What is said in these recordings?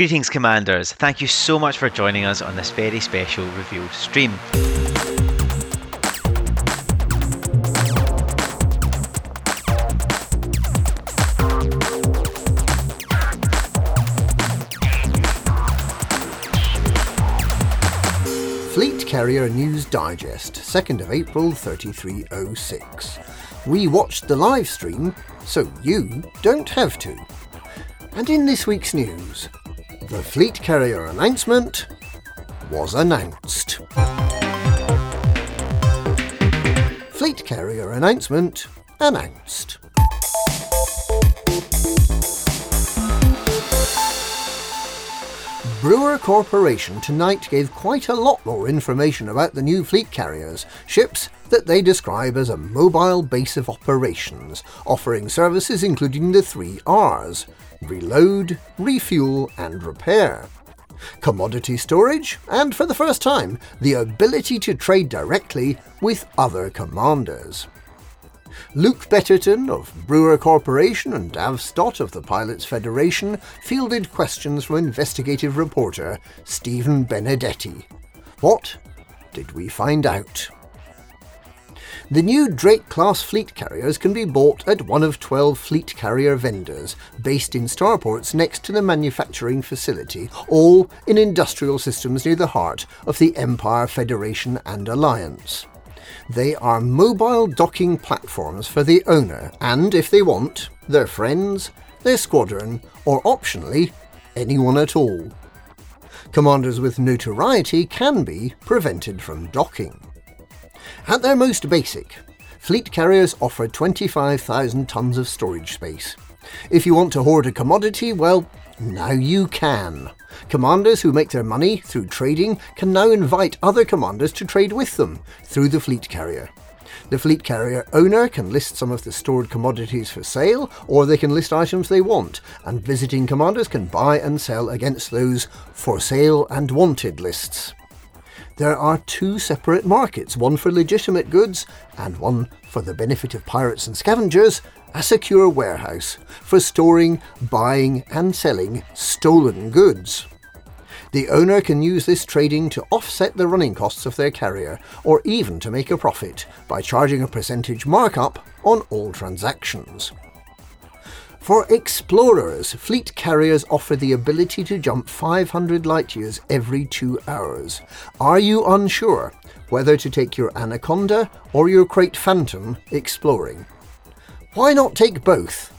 Greetings, Commanders. Thank you so much for joining us on this very special revealed stream. Fleet Carrier News Digest, 2nd of April 3306. We watched the live stream, so you don't have to. And in this week's news, the Fleet Carrier announcement was announced. Fleet Carrier announcement announced. Brewer Corporation tonight gave quite a lot more information about the new fleet carriers, ships that they describe as a mobile base of operations, offering services including the three R's reload, refuel, and repair. Commodity storage, and for the first time, the ability to trade directly with other commanders. Luke Betterton of Brewer Corporation and Dav Stott of the Pilots Federation fielded questions from investigative reporter Stephen Benedetti. What did we find out? The new Drake class fleet carriers can be bought at one of 12 fleet carrier vendors based in starports next to the manufacturing facility, all in industrial systems near the heart of the Empire Federation and Alliance. They are mobile docking platforms for the owner and, if they want, their friends, their squadron, or optionally, anyone at all. Commanders with notoriety can be prevented from docking. At their most basic, fleet carriers offer 25,000 tons of storage space. If you want to hoard a commodity, well, now you can. Commanders who make their money through trading can now invite other commanders to trade with them through the fleet carrier. The fleet carrier owner can list some of the stored commodities for sale, or they can list items they want, and visiting commanders can buy and sell against those for sale and wanted lists. There are two separate markets, one for legitimate goods and one for the benefit of pirates and scavengers, a secure warehouse for storing, buying, and selling stolen goods. The owner can use this trading to offset the running costs of their carrier, or even to make a profit by charging a percentage markup on all transactions. For explorers, fleet carriers offer the ability to jump 500 light years every two hours. Are you unsure whether to take your Anaconda or your Krait Phantom exploring? Why not take both?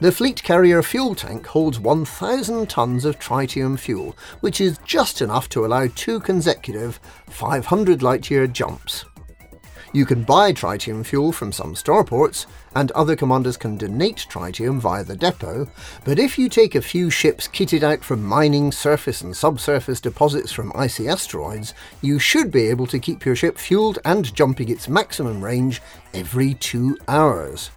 The fleet carrier fuel tank holds 1,000 tons of tritium fuel, which is just enough to allow two consecutive 500 light year jumps. You can buy tritium fuel from some starports, and other commanders can donate tritium via the depot, but if you take a few ships kitted out from mining surface and subsurface deposits from icy asteroids, you should be able to keep your ship fueled and jumping its maximum range every two hours.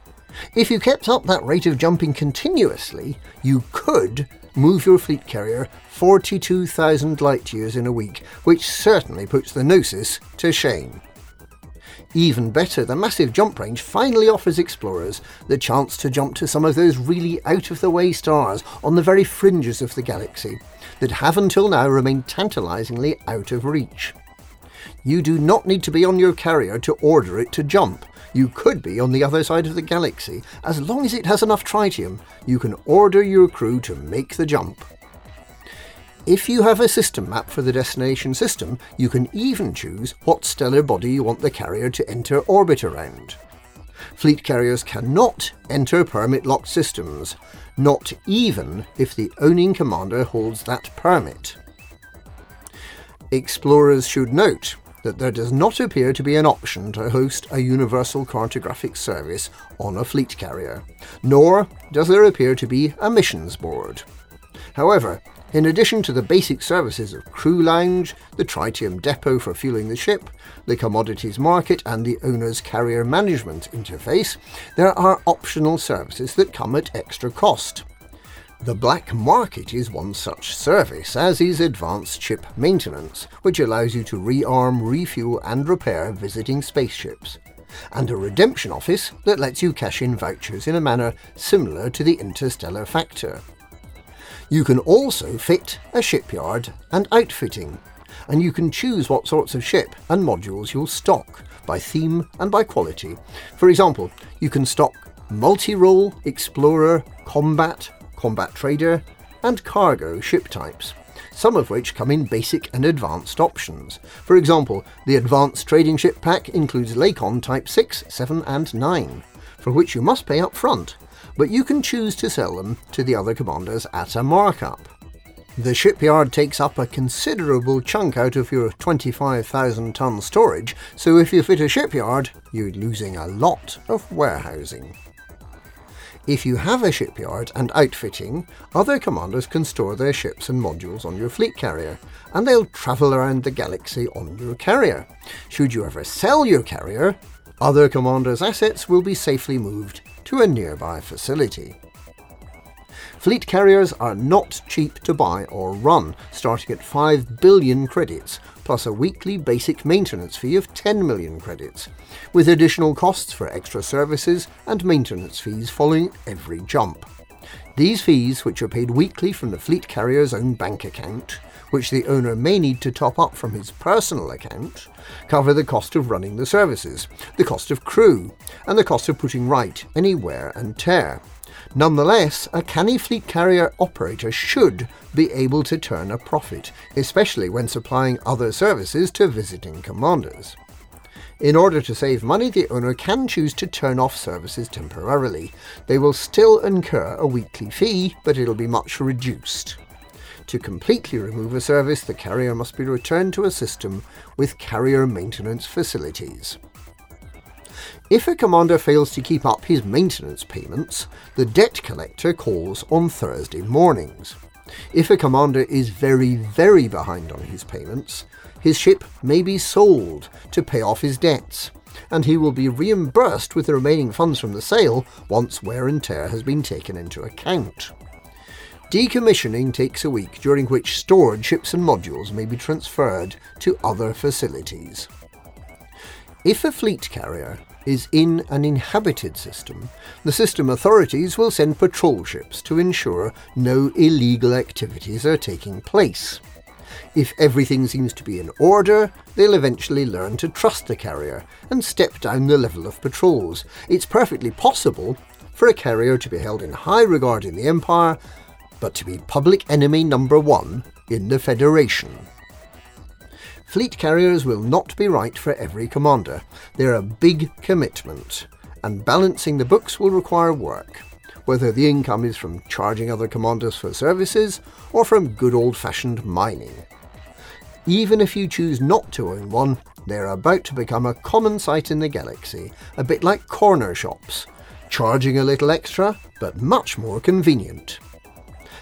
If you kept up that rate of jumping continuously, you could move your fleet carrier 42,000 light years in a week, which certainly puts the Gnosis to shame. Even better, the massive jump range finally offers explorers the chance to jump to some of those really out of the way stars on the very fringes of the galaxy that have until now remained tantalizingly out of reach. You do not need to be on your carrier to order it to jump. You could be on the other side of the galaxy. As long as it has enough tritium, you can order your crew to make the jump. If you have a system map for the destination system, you can even choose what stellar body you want the carrier to enter orbit around. Fleet carriers cannot enter permit locked systems, not even if the owning commander holds that permit. Explorers should note that there does not appear to be an option to host a universal cartographic service on a fleet carrier, nor does there appear to be a missions board. However, in addition to the basic services of crew lounge, the tritium depot for fueling the ship, the commodities market, and the owner's carrier management interface, there are optional services that come at extra cost. The black market is one such service, as is advanced ship maintenance, which allows you to rearm, refuel, and repair visiting spaceships, and a redemption office that lets you cash in vouchers in a manner similar to the interstellar factor. You can also fit a shipyard and outfitting, and you can choose what sorts of ship and modules you'll stock by theme and by quality. For example, you can stock multi-role, explorer, combat, combat trader, and cargo ship types, some of which come in basic and advanced options. For example, the Advanced Trading Ship Pack includes Lakon Type 6, 7 and 9, for which you must pay up front, but you can choose to sell them to the other commanders at a markup. The shipyard takes up a considerable chunk out of your 25,000 ton storage, so if you fit a shipyard, you're losing a lot of warehousing. If you have a shipyard and outfitting, other commanders can store their ships and modules on your fleet carrier, and they'll travel around the galaxy on your carrier. Should you ever sell your carrier, other commanders' assets will be safely moved to a nearby facility. Fleet carriers are not cheap to buy or run, starting at 5 billion credits, plus a weekly basic maintenance fee of 10 million credits, with additional costs for extra services and maintenance fees following every jump. These fees, which are paid weekly from the fleet carrier's own bank account, which the owner may need to top up from his personal account, cover the cost of running the services, the cost of crew, and the cost of putting right any wear and tear. Nonetheless, a canny fleet carrier operator should be able to turn a profit, especially when supplying other services to visiting commanders. In order to save money, the owner can choose to turn off services temporarily. They will still incur a weekly fee, but it'll be much reduced. To completely remove a service, the carrier must be returned to a system with carrier maintenance facilities. If a commander fails to keep up his maintenance payments, the debt collector calls on Thursday mornings. If a commander is very, very behind on his payments, his ship may be sold to pay off his debts, and he will be reimbursed with the remaining funds from the sale once wear and tear has been taken into account. Decommissioning takes a week, during which stored ships and modules may be transferred to other facilities. If a fleet carrier is in an inhabited system, the system authorities will send patrol ships to ensure no illegal activities are taking place. If everything seems to be in order, they'll eventually learn to trust the carrier and step down the level of patrols. It's perfectly possible for a carrier to be held in high regard in the Empire, but to be public enemy number one in the Federation. Fleet carriers will not be right for every commander. They're a big commitment, and balancing the books will require work, whether the income is from charging other commanders for services or from good old fashioned mining. Even if you choose not to own one, they're about to become a common sight in the galaxy, a bit like corner shops, charging a little extra, but much more convenient.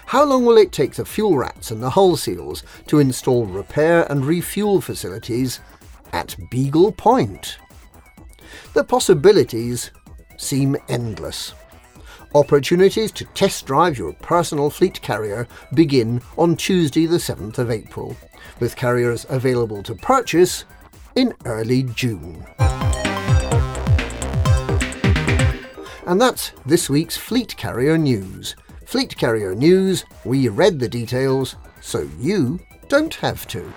How long will it take the fuel rats and the hull seals to install repair and refuel facilities at Beagle Point? The possibilities seem endless. Opportunities to test drive your personal fleet carrier begin on Tuesday, the 7th of April, with carriers available to purchase in early June. And that's this week's Fleet Carrier News. Fleet Carrier News, we read the details so you don't have to.